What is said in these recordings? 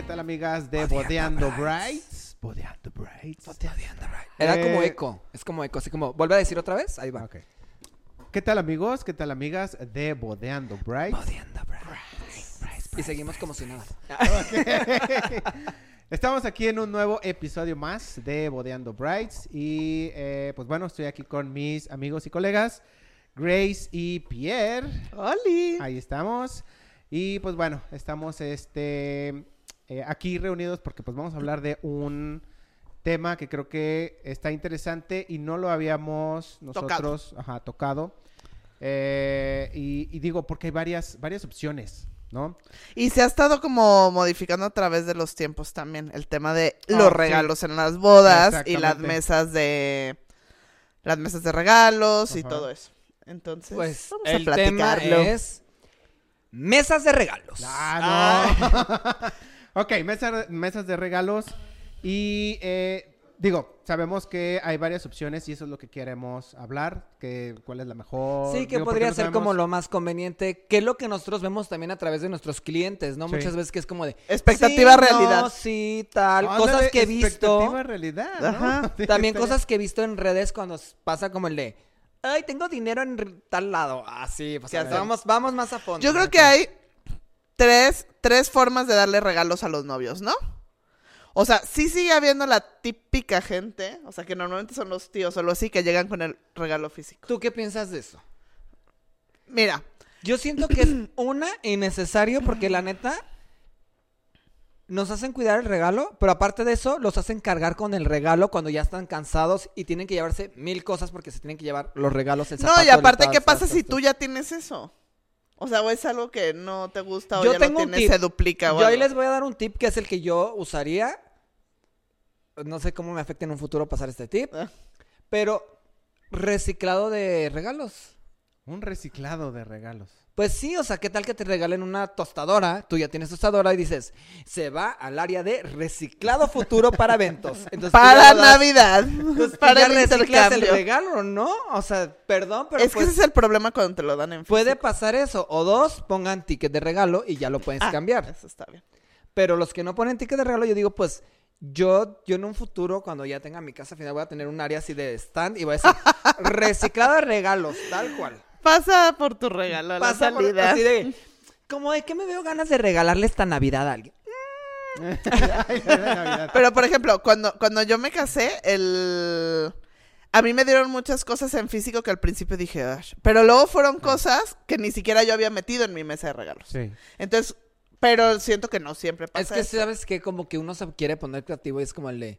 ¿Qué tal, amigas de Bodeando Brights? Bodeando Brights. Era como Eh, eco. Es como eco. Así como, ¿vuelve a decir otra vez? Ahí va. ¿Qué tal, amigos? ¿Qué tal, amigas de Bodeando Brights? Y seguimos como si nada. Estamos aquí en un nuevo episodio más de Bodeando Brights. Y eh, pues bueno, estoy aquí con mis amigos y colegas, Grace y Pierre. ¡Oli! Ahí estamos. Y pues bueno, estamos este eh, aquí reunidos porque pues vamos a hablar de un tema que creo que está interesante y no lo habíamos nosotros ajá, tocado. Eh, y, y digo, porque hay varias, varias opciones, ¿no? Y se ha estado como modificando a través de los tiempos también el tema de Ah, los sí. regalos en las bodas y las mesas de las mesas de regalos y todo eso. Entonces, Pues vamos el a tema platicarlo. es mesas de regalos. Ah, no. ok, mesa- mesas de regalos. Y eh, digo, sabemos que hay varias opciones y eso es lo que queremos hablar. Que, ¿Cuál es la mejor? Sí, que Digo, podría no ser como lo más conveniente, que es lo que nosotros vemos también a través de nuestros clientes, ¿no? Sí. Muchas veces que es como de... Expectativa, sí, realidad. No, sí, tal. Cosas que he visto. expectativa, realidad, ¿no? Ajá. Sí, También cosas que he visto en redes cuando pasa como el de... Ay, tengo dinero en tal lado. Así, pues Sí, así. vamos, vamos más a fondo. Yo creo que hay tres, tres formas de darle regalos a los novios, ¿no? O sea, sí sigue habiendo la típica gente, o sea, que normalmente son los tíos o los así que llegan con el regalo físico. ¿Tú qué piensas de eso? Mira, Yo siento que es una innecesario porque la neta nos hacen cuidar el regalo, pero aparte de eso los hacen cargar con el regalo cuando ya están cansados y tienen que llevarse mil cosas porque se tienen que llevar los regalos, el no, zapato, y aparte, ¿qué pasa tal, si tú ya tienes eso? O sea, o es algo que no te gusta o Yo ya tengo lo un tienes, tip. se duplica o Yo ahí algo. les voy a dar un tip que es el que yo usaría. No sé cómo me afecta en un futuro pasar este tip, Ah. pero reciclado de regalos. Un reciclado de regalos. Pues sí, o sea, ¿qué tal que te regalen una tostadora? Tú ya tienes tostadora y dices, se va al área de reciclado futuro para eventos. Entonces, Para das- Navidad, tú para ya el reciclas el regalo, ¿no? O sea, perdón, pero es que pues, ese es el problema cuando te lo dan en puede físico. pasar eso. O dos, pongan ticket de regalo y ya lo puedes Ah, cambiar. Eso está bien. Pero los que no ponen ticket de regalo, yo digo, pues, yo, yo en un futuro, cuando ya tenga mi casa final, voy a tener un área así de stand y voy a decir, reciclado de regalos, tal cual. Pasa por tu regalo a la Pasa por- salida. así de, como de que me veo ganas de regalarle esta Navidad a alguien. Pero, por ejemplo, cuando, cuando yo me casé, el... A mí me dieron muchas cosas en físico que al principio dije, "Ash", pero luego fueron cosas que ni siquiera yo había metido en mi mesa de regalos. Sí. Entonces, pero siento que no siempre pasa Es que eso. sabes que como que uno se quiere poner creativo y es como el de,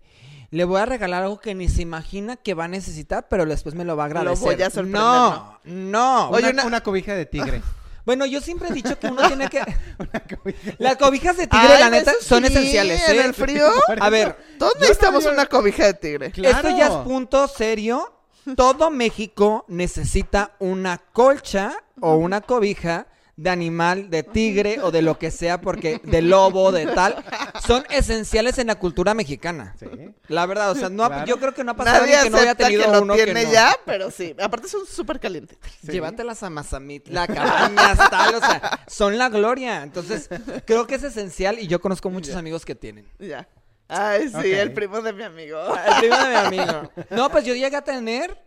le voy a regalar algo que ni se imagina que va a necesitar, pero después me lo va a agradecer. voy a sorprender, No, no. Oye, una, una- una cobija de tigre. Bueno, yo siempre he dicho que uno tiene que... una cobija. Las cobijas de tigre, Ay, la neta, eso son esenciales, en ¿eh? el frío. A ver, Yo necesitamos no, yo- una cobija de tigre. Claro. Esto ya es punto serio. Todo México necesita una colcha o una cobija de animal, de tigre o de lo que sea, porque de lobo, de tal, son esenciales en la cultura mexicana. Sí. La verdad, o sea, no ha- Claro. yo creo que no ha pasado Nadie alguien que no haya acepta tenido que lo uno tiene que no. ya, pero sí. Aparte son súper calientes. Sí. Llévatelas a Mazamitla, cabañas, tal, o sea, son la gloria. Entonces, creo que es esencial y yo conozco muchos amigos que tienen. Ya. Ay, sí, Ok. el primo de mi amigo. El primo de mi amigo. No, pues yo llegué a tener,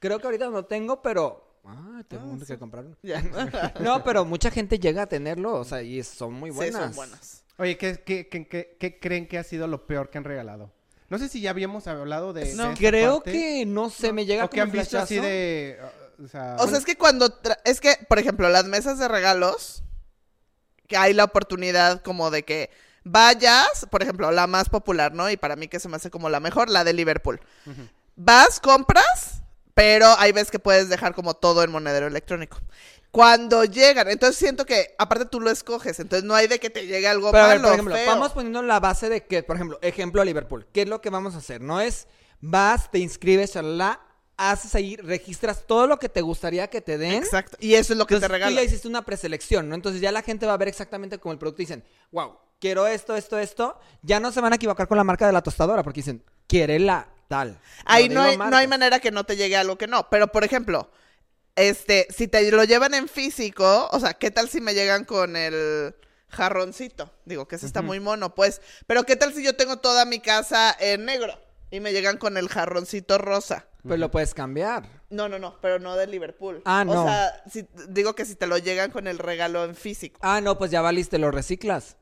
creo que ahorita no tengo, pero... Ah, tengo Ah, que comprar uno. Ya. No, pero mucha gente llega a tenerlo, o sea, y son muy Sí, buenas. son buenas. Oye, ¿qué, qué, qué, qué- qué creen que ha sido lo peor que han regalado? No sé si ya habíamos hablado de, No. de Creo parte, que, no sé, me llega O que han visto así de... O sea, O sea, es que cuando... tra- Es que, por ejemplo, las mesas de regalos, que hay la oportunidad como de que vayas, por ejemplo, la más popular, ¿no? Y para mí que se me hace como la mejor, la de Liverpool. Vas, compras, pero hay veces que puedes dejar como todo en monedero electrónico. Cuando llegan, entonces siento que aparte tú lo escoges, entonces no hay de que te llegue algo Pero a ver, malo, por ejemplo, feo. vamos poniendo la base de que, por ejemplo, ejemplo a Liverpool. ¿Qué es lo que vamos a hacer? No es vas, te inscribes, la haces ahí, registras todo lo que te gustaría que te den. Exacto. Y eso es lo que Entonces te tú ya regalan. hiciste una preselección, ¿no? Entonces ya la gente va a ver exactamente como el producto y dicen, wow, quiero esto, esto, esto. Ya no se van a equivocar con la marca de la tostadora porque dicen, quiere la tal. Ahí no hay, no hay manera que no te llegue algo que no. Pero, por ejemplo, este, si te lo llevan en físico, o sea, ¿qué tal si me llegan con el jarroncito. Digo, que ese está muy mono, pues. Pero ¿qué tal si yo tengo toda mi casa en negro y me llegan con el jarroncito rosa? Pues lo puedes cambiar. No, no, no, pero no de Liverpool. Ah, no. O sea, si- digo que si te lo llegan con el regalo en físico. Ah, no, pues ya valiste, lo reciclas.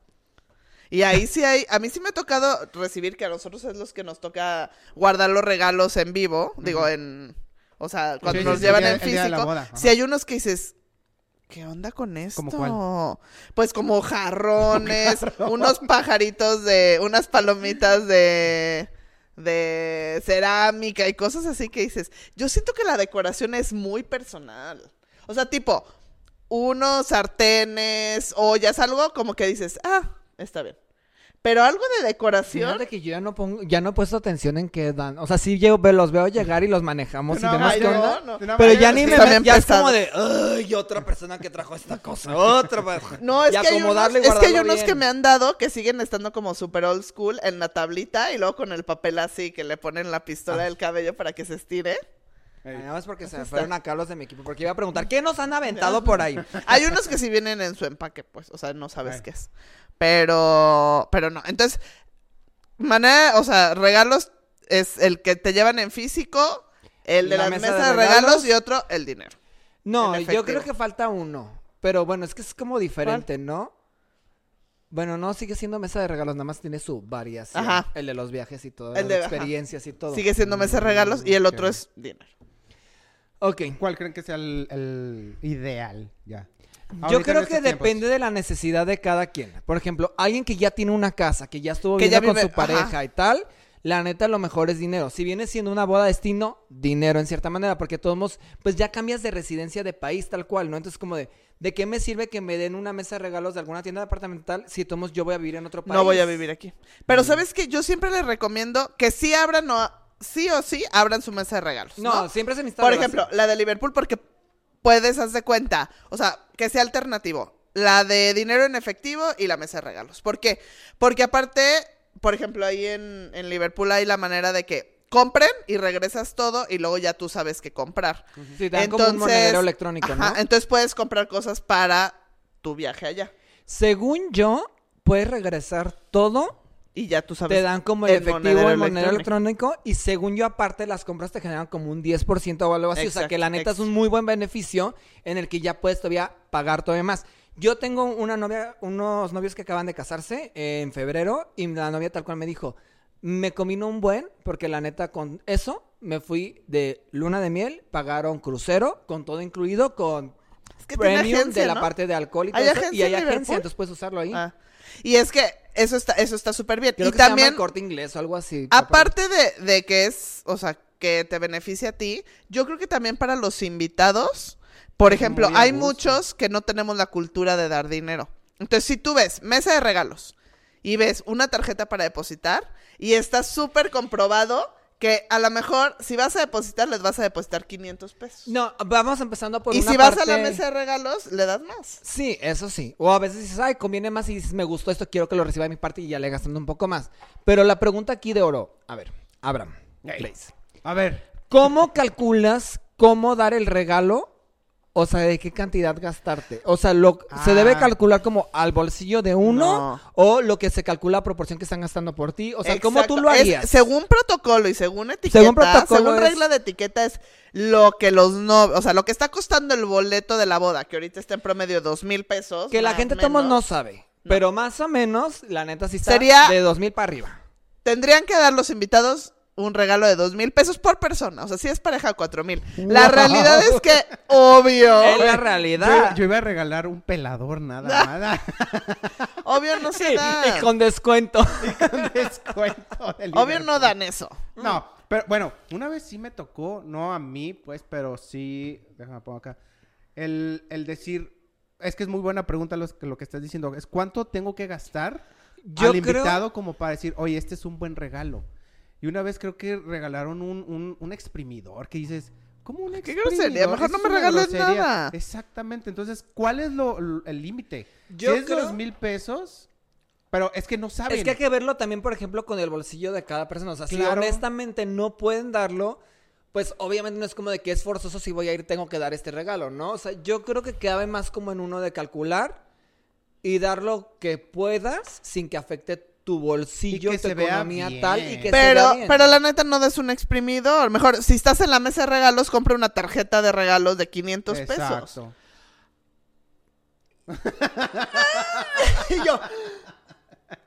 Y ahí sí hay, a mí sí me ha tocado recibir que a nosotros es los que nos toca guardar los regalos en vivo, digo en, o sea, cuando Sí, nos sí, llevan día- en físico, boda, si hay unos que dices, ¿qué onda con esto? ¿Cómo cuál? Pues como jarrones, unos pajaritos de, unas palomitas de, de cerámica y cosas así que dices, yo siento que la decoración es muy personal. O sea, tipo, unos sartenes, ollas, algo como que dices, ah, está bien. Pero algo de decoración. Fíjate que yo ya no pongo, ya no he puesto atención en qué dan. O sea, sí ve- los veo llegar y los manejamos y No, vemos ay, qué no, onda. no. Pero ya ni me met- ya es como de, ay, otra persona que trajo esta cosa, otra persona. No, es Y que, hay unos, y es que hay unos que bien. me han dado que siguen estando como super old school en la tablita y luego con el papel así que le ponen la pistola del cabello para que se estire. Nada más porque se me fueron acá los de mi equipo, porque iba a preguntar, ¿qué nos han aventado por ahí? Hay unos que sí vienen en su empaque, pues, o sea, no sabes Ay. qué es. Pero, pero no. Entonces, manera, o sea, regalos es el que te llevan en físico, el de La la mesa de regalos regalos. y otro, el dinero. No, yo creo que falta uno. Pero bueno, es que es como diferente, ¿no? Bueno, no, sigue siendo mesa de regalos, nada más tiene su variación. Ajá. El de los viajes y todo, El las de- ajá. experiencias y todo. Sigue siendo mesa de regalos y el otro es dinero. Ok. ¿Cuál creen que sea el, el ideal? Ya. Yo Ahorita creo que tiempos. depende de la necesidad de cada quien. Por ejemplo, alguien que ya tiene una casa, que ya estuvo Que viviendo ya con su pareja ajá. y tal, la neta lo mejor es dinero. Si viene siendo una boda destino, dinero en cierta manera, porque todos modos, pues ya cambias de residencia de país tal cual, ¿no? Entonces como de, ¿de qué me sirve que me den una mesa de regalos de alguna tienda departamental si todos modos yo voy a vivir en otro país? No voy a vivir aquí. Pero sabes que yo siempre les recomiendo que sí abran o sí o sí abran su mesa de regalos. No, No, siempre se necesita Por ejemplo, la de Liverpool porque puedes hacer cuenta, o sea, que sea alternativo. La de dinero en efectivo y la mesa de regalos. ¿Por qué? Porque aparte, por ejemplo, ahí en, en Liverpool hay la manera de que compren y regresas todo y luego ya tú sabes qué comprar. Sí, te dan como un monedero electrónico, ¿no? entonces puedes comprar cosas para tu viaje allá. Según yo, puedes regresar todo Y ya tú sabes. Te dan como el, efectivo, monedero el monedero electrónico. Y según yo, aparte, las compras te generan como un 10% o algo así. o sea, que la neta es un muy buen beneficio en el que ya puedes todavía pagar todavía más. Yo tengo una novia, unos novios que acaban de casarse eh, en febrero. Y la novia tal cual me dijo, me comino un buen, porque la neta con eso me fui de luna de miel, pagaron crucero, con todo incluido, con Que tiene agencia, de la ¿no? parte de alcohol y todo ¿Hay eso. Y hay en agencia, entonces puedes usarlo ahí. Ah. Y es que eso está eso está súper bien. Creo y que se llama también, el corte inglés o algo así. aparte de, de que es, o sea, que te beneficia a ti, yo creo que también para los invitados, por Es ejemplo, hay muchos que no tenemos la cultura de dar dinero. Entonces, si tú ves mesa de regalos y ves una tarjeta para depositar y está súper comprobado que a lo mejor si vas a depositar, les vas a depositar 500 pesos. No, vamos empezando por y una si vas a la mesa de regalos, le das más. Sí, eso sí. O a veces dices, ay, conviene más y dices, me gustó esto, quiero que lo reciba de mi parte y ya le gastando un poco más. Pero la pregunta aquí de oro, a ver, Abraham, please. A ver, ¿Cómo calculas cómo dar el regalo? O sea, ¿de qué cantidad gastarte? O sea, lo, ¿se Ah. debe calcular como al bolsillo de uno? No. ¿O lo que se calcula a proporción que están gastando por ti? O sea, ¿cómo tú lo Es- harías? según protocolo y según etiqueta, Según según, protocolo es- regla de etiqueta es lo que los no, o sea, lo que está costando el boleto de la boda, que ahorita está en promedio dos mil pesos. que la gente tomos no sabe. Pero más o menos, la neta sí está Sería- de dos mil para arriba. Tendrían que dar los invitados un regalo de dos mil pesos por persona. O sea, si es pareja, cuatro mil. La Wow. realidad es que, obvio, Es la yo, realidad. yo iba a regalar un pelador, nada, nada. obvio no se da. y con descuento. Con descuento Obvio no dan eso. No, pero bueno, una vez sí me tocó, no a mí, pues, pero sí, déjame pongo acá, el, el decir, es que es muy buena pregunta los- lo que estás diciendo, es cuánto tengo que gastar Yo al creo- invitado como para decir, oye, este es un buen regalo. Y una vez creo que regalaron un, un, un exprimidor que dices, ¿cómo un Qué exprimidor? grosería, mejor no me regales grosería". nada. Exactamente, entonces, ¿cuál es lo, lo- el límite? Yo si es de creo- los mil pesos, pero es que no saben. Es que hay que verlo también, por ejemplo, con el bolsillo de cada persona. O sea, si Claro. honestamente no pueden darlo, pues obviamente no es como de que es forzoso si voy a ir, tengo que dar este regalo, ¿no? O sea, yo creo que cabe más como en uno de calcular y dar lo que puedas sin que afecte tu bolsillo, que tu se vea economía tal y que se Pero, vea bien. pero la neta no des un exprimidor. Mejor, si estás en la mesa de regalos, compra una tarjeta de regalos de 500 pesos. Exacto. Y yo,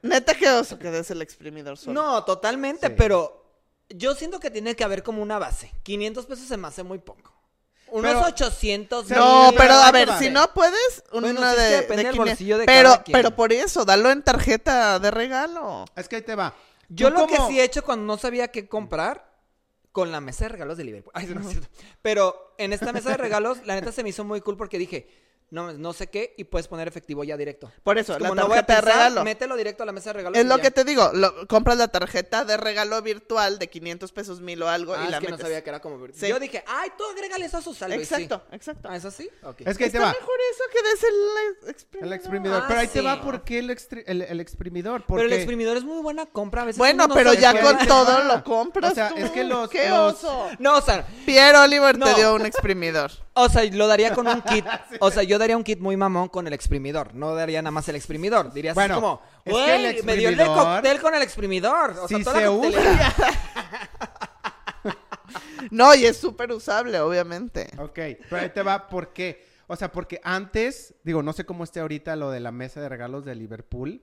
neta que oso que des el exprimidor solo. No, totalmente, Sí. pero yo siento que tiene que haber como una base. 500 pesos se me hace muy poco. Unos Pero- 800 Sí, No, pero a ahí ver, si no puedes, una Bueno, sí, de, depende de del 500. bolsillo de pero, cada quien. pero por eso, dalo en tarjeta de regalo. Es que ahí te va. Yo lo que sí he hecho cuando no sabía qué comprar con la mesa de regalos de Liverpool. Ay, no es cierto. Pero en esta mesa de regalos, la neta se me hizo muy cool porque dije, no, no sé qué, y puedes poner efectivo ya directo. Por eso, Es la como no voy a tarjeta de regalo. mételo directo a la mesa de regalos. Es lo ya. que te digo, lo- compras la tarjeta de regalo virtual de 500 pesos, mil o algo Ah, y es la que no metes. sabía que era como... Sí. Yo dije, ay, tú agrégale eso a su saldo. sí. Exacto, exacto. Ah, ¿es así? Ok. Es que ahí te Está va. mejor eso que des el exprimidor. El exprimidor. Ah, pero ahí te sí. va por qué el, el, el exprimidor. Pero el Porque- exprimidor es muy buena compra. A veces Bueno, no pero ya con todo lo compras O sea, tú. es que los- ¡Qué oso! No, o sea, Pierre Oliver te No. dio un exprimidor. O sea, lo daría con un kit. O sea, yo daría un kit muy mamón con el exprimidor. No daría nada más el exprimidor. Dirías Bueno, así como, es que el güey, me dio el de exprimidor- cóctel con el exprimidor. O sea, Si toda se la coctelería. No, y es súper usable, obviamente. Ok, pero ahí te va por qué. O sea, porque antes, digo, no sé cómo esté ahorita lo de la mesa de regalos de Liverpool,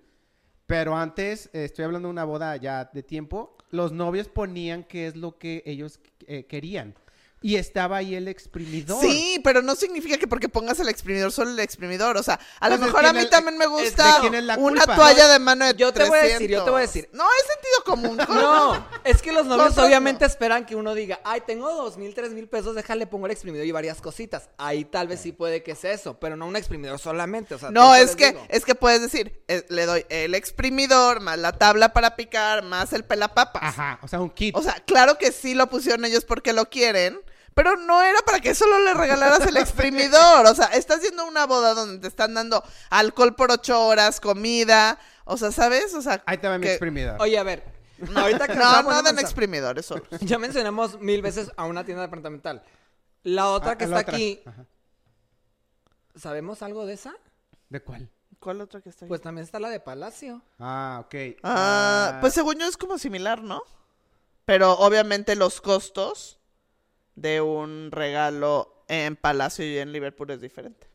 pero antes, eh, estoy hablando de una boda ya de tiempo, los novios ponían qué es lo que ellos eh, querían. Y estaba ahí el exprimidor. Sí, pero no significa que porque pongas el exprimidor solo el exprimidor. O sea, a lo Pues es mejor que a mí el- también me gusta una culpa. toalla de mano de Yo te voy a decir, 300. yo te voy a decir. No, es sentido común. No, es que los novios obviamente no. esperan que uno diga, ay, tengo dos mil, tres mil pesos, déjale, pongo el exprimidor y varias cositas. Ahí tal vez sí puede que sea eso, pero no un exprimidor solamente. O sea, No, es que, digo. es que puedes decir, eh, le doy el exprimidor, más la tabla para picar, más el pelapapas. Ajá, o sea, un kit. O sea, claro que sí lo pusieron ellos porque lo quieren, pero no era para que solo le regalaras el exprimidor. O sea, estás haciendo una boda donde te están dando alcohol por ocho horas, comida. O sea, ¿sabes? O sea, ahí te va mi exprimidor. Oye, a ver, ahorita que No, no poniendo a den pensar- exprimidor, eso. Ya mencionamos mil veces a una tienda departamental. La otra Ah, que la está otra. aquí, Ajá. ¿sabemos algo de esa? ¿De cuál? ¿Cuál otro que está ahí? Pues también está la de Palacio. Ah, ok. Ah, pues según yo es como similar, ¿no? Pero obviamente los costos de un regalo en Palacio y en Liverpool es diferente.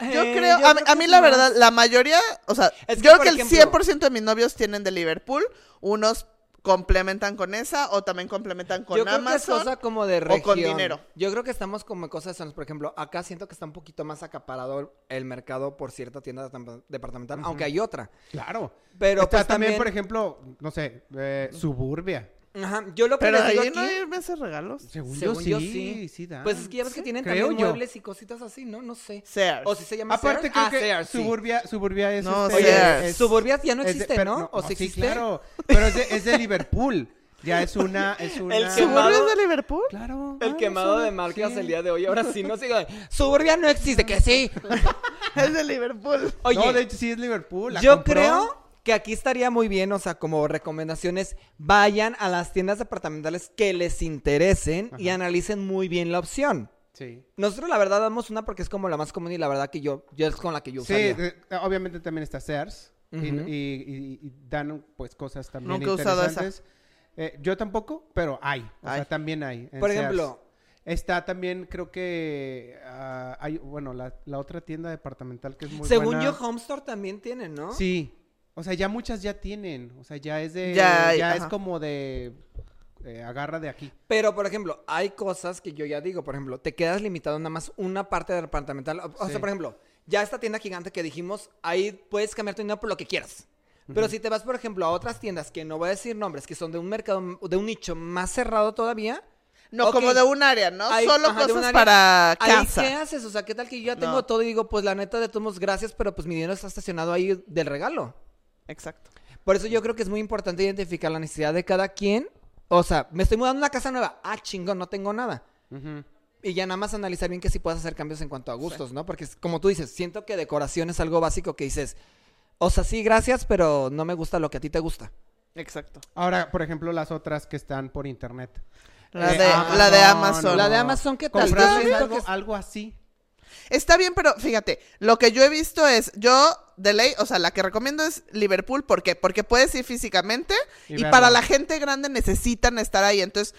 Yo Eh, creo, yo a, mí- creo a mí la más- verdad, la mayoría, o sea, Es que, yo creo por que el ejemplo- 100% de mis novios tienen de Liverpool, unos complementan con esa o también complementan con Yo creo que es Amazon. cosa como de o región. con dinero. Yo creo que estamos como en cosas. Por ejemplo, acá siento que está un poquito más acaparado el mercado por cierta tienda de- departamental, aunque hay otra. Claro. Pero Está pues también, también, por ejemplo, no sé, eh, Suburbia. Ajá, yo lo que Pero les digo ahí aquí, no hay meses regalos. Según, según yo, sí, sí. Pues es que ya ves que tienen Creo también yo. muebles y cositas así, ¿no? No sé. Sears. O si se llama Aparte Sears. creo Ah, que Sears, sí. Suburbia, Suburbia es No, este, Oye, Sears. es- Suburbia ya no de- existe, pero- ¿no? ¿O si sí, existe? claro. Pero es de, es de Liverpool. Ya es una, es una. El ¿Suburbia quemado- es de Liverpool? Claro. El ah, quemado de marcas sí. el día de hoy. Ahora sí, no sigo. Suburbia no existe, que sí. Es de Liverpool. Oye, No, de hecho sí es Liverpool. la yo compró. creo que aquí estaría muy bien, o sea, como recomendaciones, vayan a las tiendas departamentales que les interesen y analicen muy bien la opción. Sí. Nosotros la verdad damos una porque es como la más común y la verdad que yo, yo es con la que yo Sí, usaría. de- obviamente también está Sears. y- Ujú. y, y- y dan pues cosas también Nunca he usado esa. interesantes. Eh, yo tampoco, pero hay. O Hay. sea, también hay. en Por Sears. ejemplo, Está también, creo que ah, hay, bueno, la, la otra tienda departamental que es muy según buena. yo, Home Store también tiene, ¿no? Sí. O sea, ya muchas ya tienen. O sea, ya es de. Ya Ya, es como de. eh, agarra de aquí. Pero, por ejemplo, hay cosas que yo ya digo, por ejemplo, te quedas limitado nada más una parte del departamental. O, o Sí. sea, por ejemplo, ya esta tienda gigante que dijimos, ahí puedes cambiar tu dinero por lo que quieras. Pero si te vas, por ejemplo, a otras tiendas que no voy a decir nombres, que son de un mercado, de un nicho más cerrado todavía. No, como de un área, ¿no? ahí- Solo ajá, cosas área. para Ahí, casa. ¿qué haces? O sea, ¿qué tal que yo ya tengo No. todo y digo, pues la neta de todos gracias, pero pues mi dinero está estacionado ahí del regalo? Exacto. Por eso yo creo que es muy importante identificar la necesidad de cada quien. O sea, me estoy mudando a una casa nueva. Ah, chingón, no tengo nada. Y ya nada más analizar bien que si puedes hacer cambios en cuanto a gustos, ¿no? Porque es- como tú dices, siento que decoración es algo básico que dices, o sea, sí, gracias, pero no me gusta lo que a ti te gusta. Exacto. Ahora, por ejemplo, las otras que están por internet. La Eh, de, la de Amazon. La de Amazon, ¿qué tal? Comprarles Siento algo, que es- algo así. Está bien, pero fíjate, lo que yo he visto es, yo de ley, o sea, la que recomiendo es Liverpool. ¿Por qué? Porque puedes ir físicamente Y para la gente grande necesitan estar ahí. Entonces,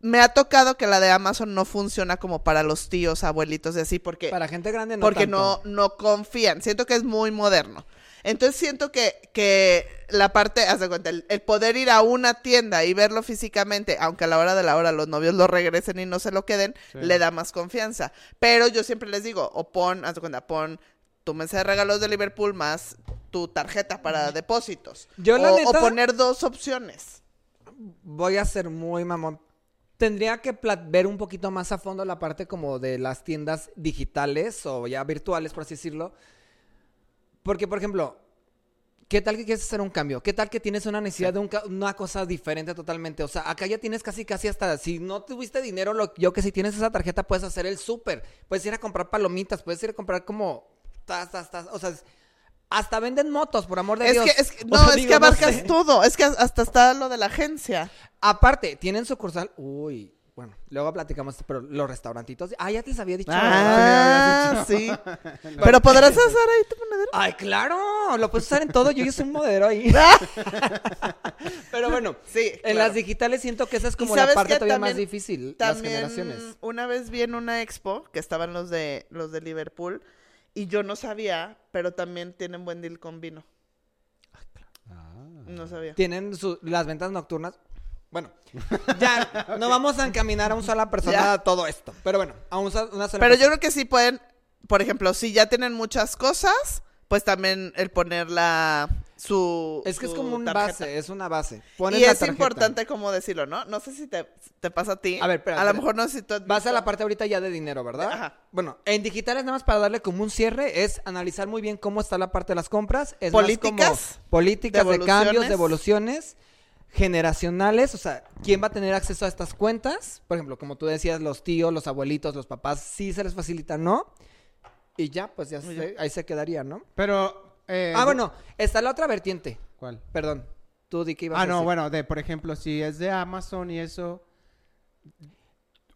me ha tocado que la de Amazon no funciona como para los tíos, abuelitos y así, porque, Para gente grande no porque tanto. no, no confían. Siento que es muy moderno. Entonces siento que, que la parte, haz de cuenta, el, el poder ir a una tienda y verlo físicamente, aunque a la hora de la hora los novios lo regresen y no se lo queden, Sí. le da más confianza. Pero yo siempre les digo, o pon, haz de cuenta, pon tu mesa de regalos de Liverpool más tu tarjeta para depósitos. Yo, la o, neta- o poner dos opciones. Voy a ser muy mamón. Tendría que ver un poquito más a fondo la parte como de las tiendas digitales o ya virtuales, por así decirlo. Porque, por ejemplo, ¿qué tal que quieres hacer un cambio? ¿Qué tal que tienes una necesidad de un una cosa diferente totalmente? O sea, acá ya tienes casi, casi hasta, si no tuviste dinero, lo, yo que si tienes esa tarjeta puedes hacer el súper. Puedes ir a comprar palomitas, puedes ir a comprar como... Tas, tas, tas, o sea, es- hasta venden motos, por amor de Es Dios. que, es que- O no, sea, es digo, que no abarcas sé. todo. Es que hasta está lo de la agencia. Aparte, tienen sucursal. Uy, bueno, luego platicamos, pero los restaurantitos. Ah, ya te les había dicho. Ah, sí. Pero podrás hacer ahí tu monedero. Ay, claro, lo puedes usar en todo. Yo ya soy un modelo ahí. pero bueno, Sí, en las digitales siento que esa es como la ¿sabes parte todavía más difícil. También las generaciones. una vez vi en una expo que estaban los de los de Liverpool y yo no sabía, pero también tienen buen deal con vino. Ah. No sabía. Tienen su- las ventas nocturnas. Bueno, ya no vamos a encaminar a una sola persona Ya. a todo esto. Pero bueno, a una sola Pero persona. yo creo que sí pueden, por ejemplo, si ya tienen muchas cosas, pues también el poner la su Es que es como un tarjeta. base, es una base. Pones Y es importante cómo decirlo, ¿no? No sé si te, te pasa a ti. A ver, espera, A lo mejor no sé si tú Vas a la parte ahorita ya de dinero, ¿verdad? Ajá. Bueno, en digitales nada más para darle como un cierre es analizar muy bien cómo está la parte de las compras. Es más Políticas, como políticas de, cambios, devoluciones, generacionales, o sea, ¿quién va a tener acceso a estas cuentas? Por ejemplo, como tú decías, los tíos, los abuelitos, los papás, sí se les facilita, ¿no? Y ya, pues ya se- ahí se quedaría, ¿no? Pero. eh, ah, bueno, está la otra vertiente. ¿Cuál? Perdón, tú di que ibas Ah, a no, decir. bueno, de por ejemplo, si es de Amazon y eso,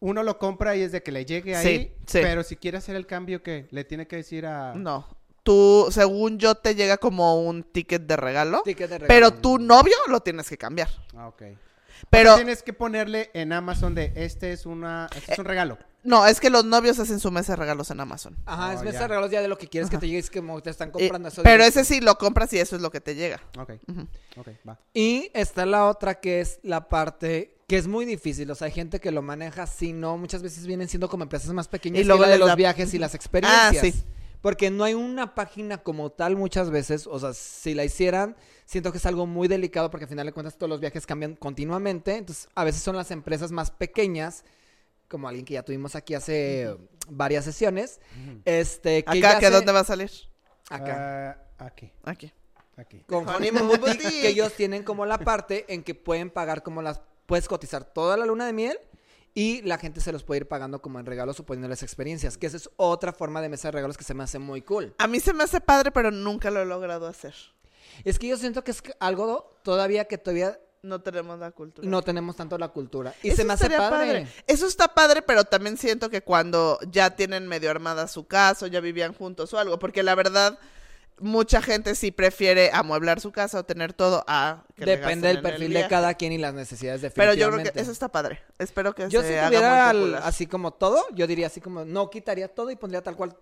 uno lo compra y es de que le llegue ahí, sí. pero si quiere hacer el cambio, ¿qué? Le tiene que decir a... No. Tú, según yo, te llega como un ticket de regalo. Ticket de Pero regalo. tu novio lo tienes que cambiar. Ah, ok. Pero tienes que ponerle en Amazon de este es una este es un regalo. no, es que los novios hacen su mesa de regalos en Amazon. Ajá, es Oh, mesa ya. de regalos ya de lo que quieres que te llegue, es como te están Eh, comprando eso. pero directo. ese sí lo compras y eso es lo que te llega. Ok, Ujú. ok, va. Y está la otra que es la parte que es muy difícil. O sea, hay gente que lo maneja así, no. Muchas veces vienen siendo como empresas más pequeñas Y y luego luego de les los da- viajes y las experiencias. Ah, sí. Porque no hay una página como tal muchas veces. O sea, si la hicieran, siento que es algo muy delicado porque al final de cuentas todos los viajes cambian continuamente. Entonces, a veces son las empresas más pequeñas, como alguien que ya tuvimos aquí hace varias sesiones. Este, que Acá, ¿que dónde va a salir? Acá. Ah, aquí, Aquí. aquí. con Honeymoon. Boutique, que ellos tienen como la parte en que pueden pagar como las puedes cotizar toda la luna de miel y la gente se los puede ir pagando como en regalos o poniéndoles experiencias, que esa es otra forma de mesa de regalos que se me hace muy cool. A mí se me hace padre, pero nunca lo he logrado hacer. Es que yo siento que es algo todavía que todavía No tenemos la cultura. no tenemos tanto la cultura y Eso se me hace padre. Eso está padre, pero también siento que cuando ya tienen medio armada su casa, o ya vivían juntos o algo, porque la verdad, mucha gente sí prefiere amueblar su casa o tener todo a que Depende del perfil de cada quien y las necesidades Pero definitivamente. yo creo que eso está padre. Espero que Yo se si haga tuviera muy al- popular. así como todo, yo diría así como no quitaría todo y pondría tal cual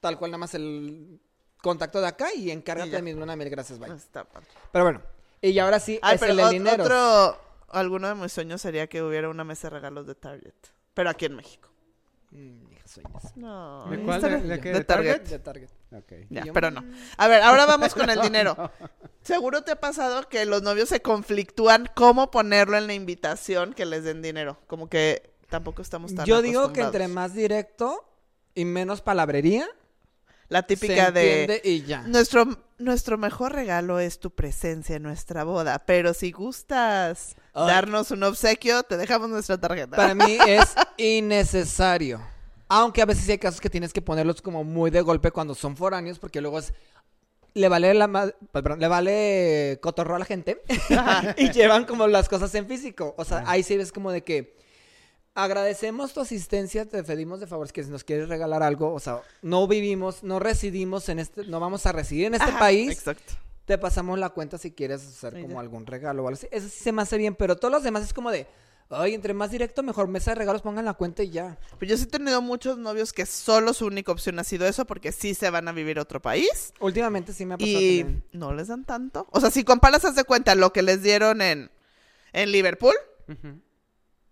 tal cual nada más el contacto de acá y encárgate Y de mi luna de miel, gracias, bye. Está padre. Pero bueno, y ahora sí Ay, es pero el de dinero. otro, alguno de mis sueños sería que hubiera una mesa de regalos de Target, pero aquí en México. Mm, hija, sueños. No, ¿De cuál? ¿De- de de ¿De Target. Target? De Target. Ya, pero no. mm. A ver, ahora vamos con el dinero. Seguro te ha pasado que los novios se conflictúan cómo ponerlo en la invitación que les den dinero. Como que tampoco estamos tan Yo digo que entre más directo y menos palabrería, La se típica de... y ya. Nuestro, nuestro mejor regalo es tu presencia en nuestra boda, pero si gustas Ay. darnos un obsequio, te dejamos nuestra tarjeta. Para mí es innecesario. Aunque a veces sí hay casos que tienes que ponerlos como muy de golpe cuando son foráneos, porque luego es. Le vale la ma- perdón, le vale cotorro a la gente y llevan como las cosas en físico. O sea, ahí sí ves como de que Agradecemos tu asistencia, te pedimos de favor que si nos quieres regalar algo, o sea, no vivimos, no residimos en este, no vamos a residir en este Ajá, país, Exacto. te pasamos la cuenta si quieres hacer como algún regalo o algo así. Eso sí se me hace bien, pero todos los demás es como de, ay, entre más directo mejor, mesa de regalos pongan la cuenta y ya. Pues yo sí he tenido muchos novios que solo su única opción ha sido eso porque sí se van a vivir a otro país Últimamente sí me ha pasado y también. no les dan tanto. O sea, si comparas, haz de cuenta lo que les dieron en, en Liverpool, Ujú.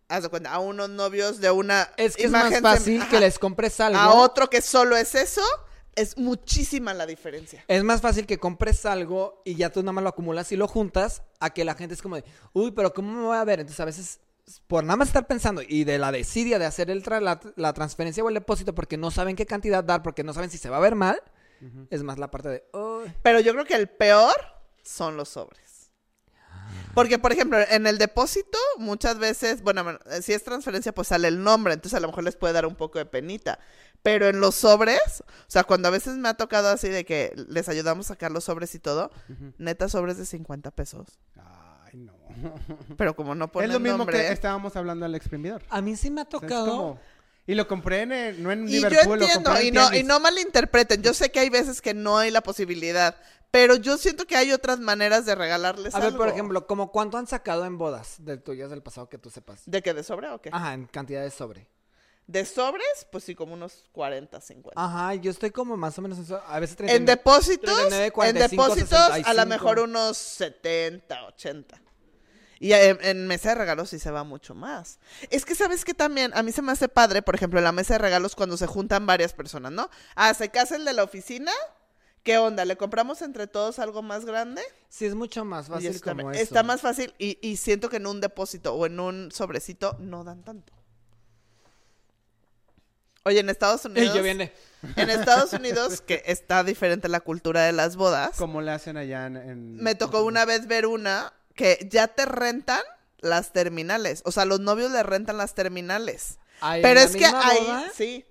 haz de cuenta a unos novios de una Es que es más fácil que les compres algo. a otro que solo es eso, es muchísima la diferencia. Es más fácil que compres algo y ya tú nada más lo acumulas y lo juntas a que la gente es como de, uy, pero ¿cómo me voy a ver? Entonces a veces, por nada más estar pensando y de la desidia de hacer el tra- la, la transferencia o el depósito porque no saben qué cantidad dar, porque no saben si se va a ver mal, es más la parte de, uy. Pero yo creo que el peor son los sobres. Porque, por ejemplo, en el depósito, muchas veces, bueno, si es transferencia, pues sale el nombre, entonces a lo mejor les puede dar un poco de penita. Pero en los sobres, o sea, cuando a veces me ha tocado así de que les ayudamos a sacar los sobres y todo, Ujú. neta sobres de 50 pesos. Ay, no. Pero como no ponen es lo mismo nombre, que estábamos hablando al exprimidor. A mí sí me ha O sea, es tocado. como- Y lo compré en, el- no en Y yo Liverpool, lo entiendo, compré y en no, y no malinterpreten, yo sé que hay veces que no hay la posibilidad, pero yo siento que hay otras maneras de regalarles A ver, algo. por ejemplo, como cuánto han sacado en bodas de tuyas del pasado que tú sepas. ¿De qué? ¿De sobre o qué? Ajá, en cantidad de sobre. De sobres, pues sí, como unos 40, 50. Ajá, yo estoy como más o menos eso, a veces en 39. depósitos, 39, en 45, depósitos a lo 65. mejor unos 70, 80. Y en, en mesa de regalos sí se va mucho más. Es que sabes que también a mí se me hace padre, por ejemplo, en la mesa de regalos cuando se juntan varias personas, ¿no? Ah, se casa el de la oficina. ¿Qué onda? ¿Le compramos entre todos algo más grande? Sí, es mucho más fácil está, como eso. está más fácil y, y siento que en un depósito o en un sobrecito no dan tanto. Oye, en Estados Unidos... yo viene. En Estados Unidos, que está diferente la cultura de las bodas, Como le hacen allá en... en- me tocó una vez ver una que ya te rentan las terminales. O sea, los novios le rentan las terminales. Ay, Pero ¿en es la que ahí, sí.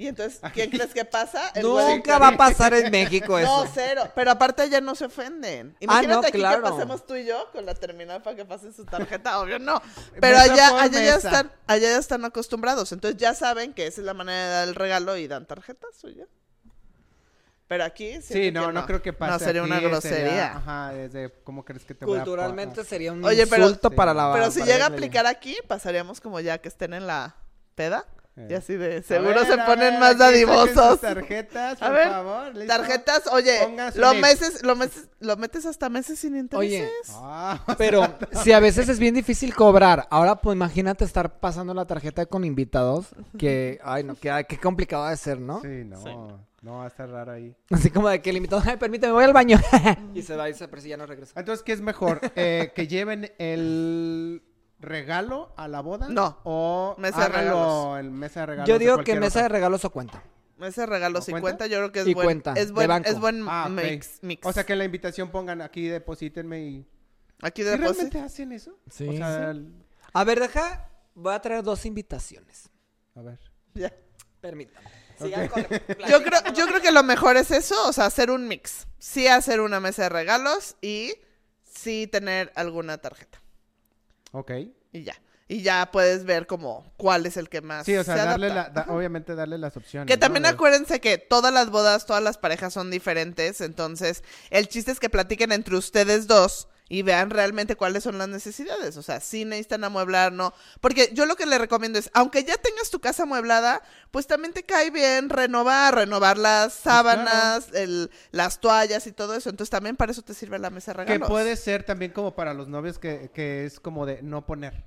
Y entonces, ¿quién crees que pasa? El Nunca va a pasar en México eso. No, cero. Pero aparte ya no se ofenden. Imagínate Ah, no, aquí claro. que pasemos tú y yo con la terminal para que pasen su tarjeta. Obvio no. Pero Mesa allá, allá ya están, allá ya están acostumbrados. Entonces ya saben que esa es la manera de dar el regalo y dan tarjetas o ya. Pero aquí Sí, que no, no, creo que pase No, sería una grosería. ajá, desde cómo crees que te voy a... Culturalmente sería un Oye, pero- insulto Sí. para la Pero si llega a aplicar aquí, pasaríamos como ya que estén en la peda. Eh. Y así de, seguro ver, se ponen ver, más dadivosos. tarjetas, por A ver, favor. ¿listo? Tarjetas, oye, lo meses, lo meses, lo metes hasta meses sin intereses. Oye, Ah, Pero si a veces es bien difícil cobrar, ahora pues imagínate estar pasando la tarjeta con invitados, que, ay no, que, qué complicado de ser, ¿no? Sí, no, no va a estar raro ahí. Así como de que el invitado, ay, permíteme, voy al baño. y se va y se pero si ya no regresa. Entonces, ¿qué es mejor? Eh, ¿Que lleven el regalo a la boda? No. ¿O Mesa de regalos. en mesa de regalos? Yo de digo que mesa de regalos o cuenta. Ese regalo ¿No 50 cuenta? yo creo que es Y buen, cuenta, es de buen, banco. es buen Ah, ok. mix, mix. O sea, que en la invitación pongan aquí, deposítenme y... aquí ¿Sí de realmente hacen eso? Sí. O sea, el- A ver, deja, voy a traer dos invitaciones. A ver. ya. Permítame. Yo creo, yo creo que lo mejor es eso, o sea, hacer un mix. Sí hacer una mesa de regalos y sí tener alguna tarjeta. Ok. Y ya. Y ya puedes ver como cuál es el que más Sí, o sea, se darle la, da- obviamente darle las opciones. Que también De- acuérdense que todas las bodas, todas las parejas son diferentes, entonces el chiste es que platiquen entre ustedes dos y vean realmente cuáles son las necesidades. O sea, si necesitan amueblar, no. Porque yo lo que le recomiendo es, aunque ya tengas tu casa amueblada, pues también te cae bien renovar, renovar las sábanas, el, las toallas y todo eso. Entonces también para eso te sirve la mesa de Que puede ser también como para los novios que, que es como de no poner.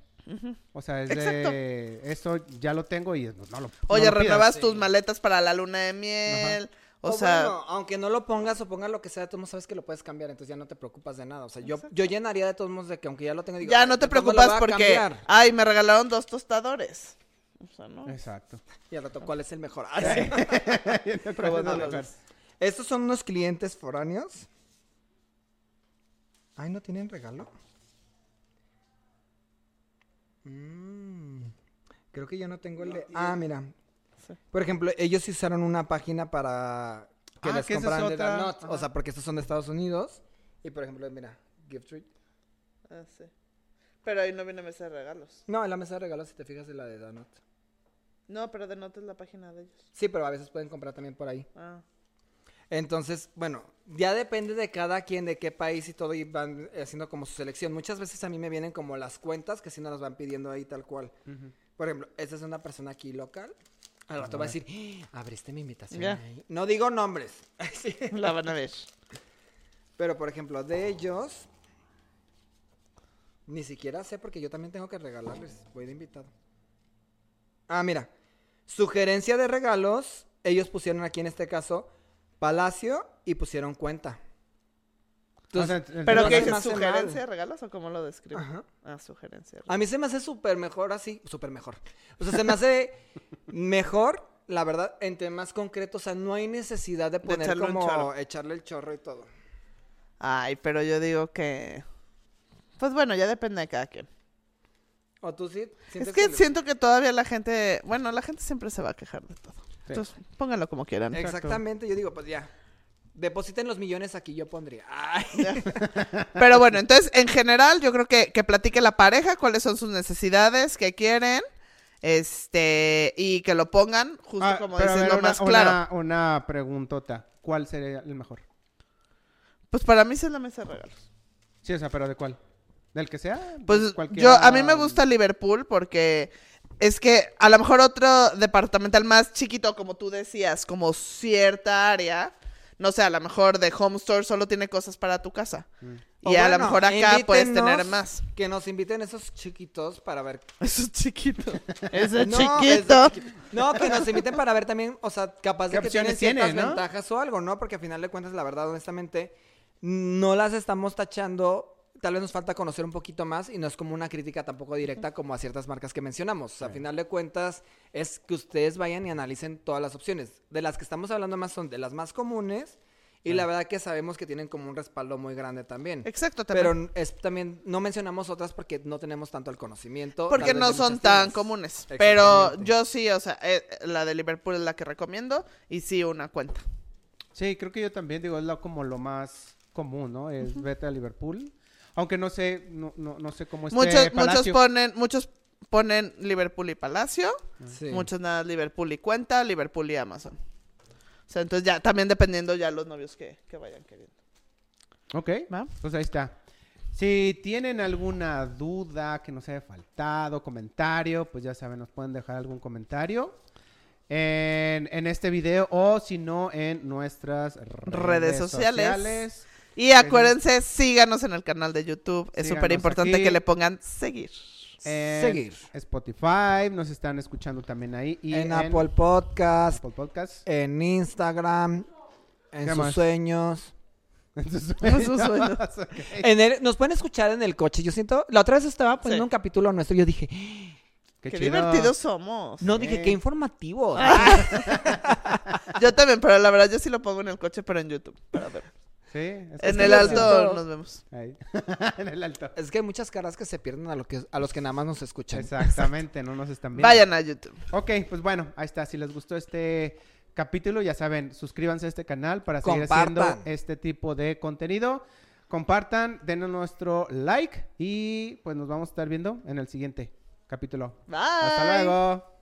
O sea, es Exacto. de eso ya lo tengo y pues, no lo Oye, no lo pidas. renuevas sí. tus maletas para la luna de miel. O, O, sea, bueno, aunque no lo pongas o pongas lo que sea, tú no sabes que lo puedes cambiar, entonces ya no te preocupas de nada. O sea, yo, yo llenaría de todos modos de que aunque ya lo tenga, digo, ya "Ay, no te preocupas porque, cambiar". ay, me regalaron dos tostadores. O sea, ¿no? Exacto. Y al rato, ¿cuál es el mejor? Ay, sí. Pero bueno, los- Estos son unos clientes foráneos. Ay, ¿no tienen regalo? Mm, creo que yo no tengo el de... Ah, mira. Sí. Por ejemplo, ellos usaron una página para que Ah, les que compraran de. Danone. O sea, porque estos son de Estados Unidos. Y por ejemplo, mira, Gift Treat. Ah, sí. Pero ahí no viene mesa de regalos. No, en la mesa de regalos, si te fijas, es la de Donut. No, pero de nota es la página de ellos. Sí, pero a veces pueden comprar también por ahí. Ah. Entonces, bueno, ya depende de cada quien, de qué país y todo, y van haciendo como su selección. Muchas veces a mí me vienen como las cuentas que si no las van pidiendo ahí tal cual. Por ejemplo, esta es una persona aquí local. Al rato va a decir, "Ah, abriste mi invitación Ya. ahí". No digo nombres. Sí. La van a ver. Pero, por ejemplo, de ellos, ni siquiera sé porque yo también tengo que regalarles. Voy de invitado. Ah, mira. Sugerencia de regalos. Ellos pusieron aquí en este caso Palacio y pusieron cuenta. Entonces, O sea, en- ¿Pero se dices? ¿Sugerencia de regalos o cómo lo describo? Ajá. Ah, sugerencia. de A mí se me hace súper mejor así, súper mejor. O sea, se me hace mejor, la verdad, entre más concreto. O sea, no hay necesidad de poner echarle un como chorro. echarle el chorro y todo. Ay, pero yo digo que... Pues bueno, ya depende de cada quien. ¿O tú sí? Es que siento que todavía la gente... Bueno, la gente siempre se va a quejar de todo. Entonces, pónganlo como quieran. Exactamente, yo digo, pues ya. Depositen los millones aquí, yo pondría. Ay. Pero bueno, entonces, en general, yo creo que, que platique la pareja cuáles son sus necesidades, qué quieren, este, y que lo pongan, justo Ah, como dices, ver, lo una, más claro. Una, una preguntota. ¿Cuál sería el mejor? Pues para mí sí es la mesa de regalos. Sí, o sea, pero ¿de cuál? ¿Del que sea? Pues Cualquiera- yo, a mí me gusta Liverpool porque es que a lo mejor otro departamental más chiquito, como tú decías, como cierta área, no sé, a lo mejor de Home Store solo tiene cosas para tu casa. Mm. Y O a lo mejor acá puedes tener más. Que nos inviten esos chiquitos para ver. Eso es chiquito. Ese No, chiquito. esos chiqui- No, que nos inviten para ver también, o sea, capaz ¿Qué de que tienen ciertas no? ventajas o algo, ¿no? Porque al final de cuentas, la verdad, honestamente, no las estamos tachando. Tal vez nos falta conocer un poquito más y no es como una crítica tampoco directa como a ciertas marcas que mencionamos. O sea, al final de cuentas es que ustedes vayan y analicen todas las opciones. De las que estamos hablando más son de las más comunes y la verdad que sabemos que tienen como un respaldo muy grande también. Exacto, también. Pero es también no mencionamos otras porque no tenemos tanto el conocimiento. Porque no son tan tiendas. comunes. Pero yo sí, o sea, eh, la de Liverpool es la que recomiendo y sí una cuenta. Sí, creo que yo también digo, es lo, como lo más común, ¿no? Es vete a Liverpool. Aunque no sé, no, no, no sé cómo esté muchos, muchos Palacio. ponen, muchos ponen Liverpool y Palacio, Sí. muchos nada Liverpool y cuenta, Liverpool y Amazon. O sea, entonces ya, también dependiendo ya los novios que, que vayan queriendo. Ok, ¿Va? pues ahí está. Si tienen alguna duda que nos haya faltado, comentario, pues ya saben, nos pueden dejar algún comentario en, en este video o si no en nuestras redes, Redes sociales. sociales. Y acuérdense, síganos en el canal de YouTube. Es súper importante que le pongan seguir. En Seguir. Spotify, nos están escuchando también ahí. Y en Apple Podcast, Apple Podcast. en Instagram, en ¿Qué sus más? sueños. En sus En sus sueños. sueños. En el- nos pueden escuchar en el coche. Yo siento, la otra vez estaba poniendo Sí. un capítulo nuestro y yo dije, Qué, divertidos somos. no, dije, qué informativo. Yo también, pero la verdad yo sí lo pongo en el coche, pero en YouTube. para ver. Sí, es En el alto nos vemos. Ahí. en el alto. Es que hay muchas caras que se pierden a, lo que, a los que nada más nos escuchan. Exactamente, no nos están viendo. Vayan a YouTube. Ok, pues bueno, ahí está. Si les gustó este capítulo, ya saben, suscríbanse a este canal para seguir Compartan. haciendo este tipo de contenido. Compartan, denos nuestro like y pues nos vamos a estar viendo en el siguiente capítulo. Bye. Hasta luego.